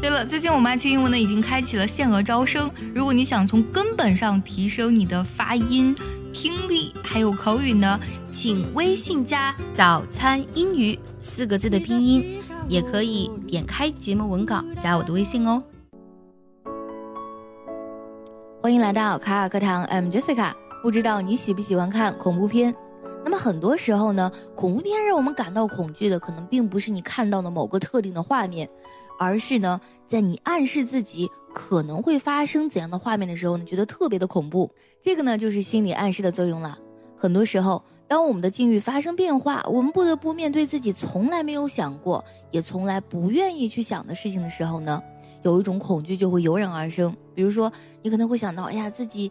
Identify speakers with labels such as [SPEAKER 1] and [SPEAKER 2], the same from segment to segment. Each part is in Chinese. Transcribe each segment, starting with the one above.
[SPEAKER 1] 对了，最近我们爱趣英文呢已经开启了限额招生，如果你想从根本上提升你的发音、听力还有口语呢，请微信加“早餐英语”四个字的拼音，也可以点开节目文稿加我的微信哦。欢迎来到卡尔课堂，I'm Jessica。不知道你喜不喜欢看恐怖片？那么很多时候呢，恐怖片让我们感到恐惧的，可能并不是你看到的某个特定的画面，而是呢，在你暗示自己可能会发生怎样的画面的时候呢，觉得特别的恐怖。这个呢，就是心理暗示的作用了。很多时候，当我们的境遇发生变化，我们不得不面对自己从来没有想过，也从来不愿意去想的事情的时候呢，有一种恐惧就会油然而生。比如说，你可能会想到，哎呀，自己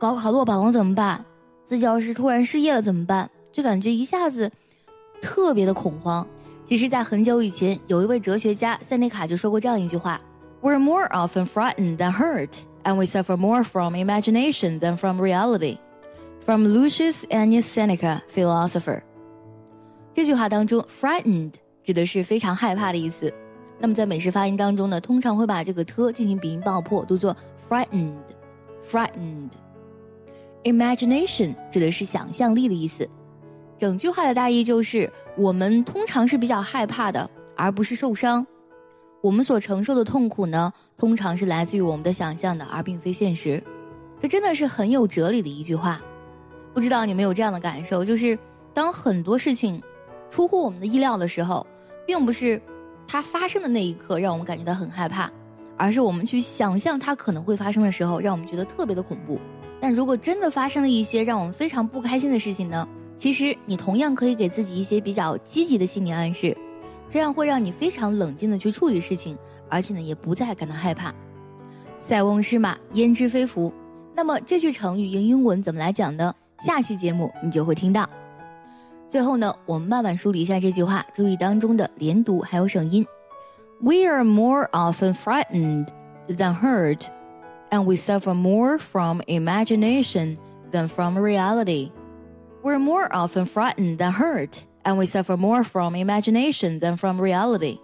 [SPEAKER 1] 高考落榜了怎么办？自己要是突然失业了怎么办？就感觉一下子特别的恐慌。其实，在很久以前，有一位哲学家塞内卡就说过这样一句话：“We're more often frightened than hurt, and we suffer more from imagination than from reality.” From Lucius Annus Seneca, philosopher。这句话当中，“frightened” 指的是非常害怕的意思。那么在美式发音当中呢，通常会把这个 “t” 进行鼻音爆破，读作 “frightened”，“frightened”。Imagination 指的是想象力的意思， 整句话的大意就是我们通常是比较害怕的，而不是受伤。我们所承受的痛苦呢，通常是来自于我们的想象的，而并非现实。这真的是很有哲理的一句话。不知道你们有这样的感受，就是当很多事情出乎我们的意料的时候，并不是它发生的那一刻让我们感觉到很害怕，而是我们去想象它可能会发生的时候，让我们觉得特别的恐怖。但如果真的发生了一些让我们非常不开心的事情呢？其实你同样可以给自己一些比较积极的心理暗示，这样会让你非常冷静的去处理事情，而且呢也不再感到害怕。塞翁失马焉知非福？那么这句成语用英文怎么来讲呢？下期节目你就会听到。最后呢，我们慢慢梳理一下这句话，注意当中的连读还有省音。We are more often frightened than hurt. and we suffer more from imagination than from reality. We're more often frightened than hurt, and we suffer more from imagination than from reality.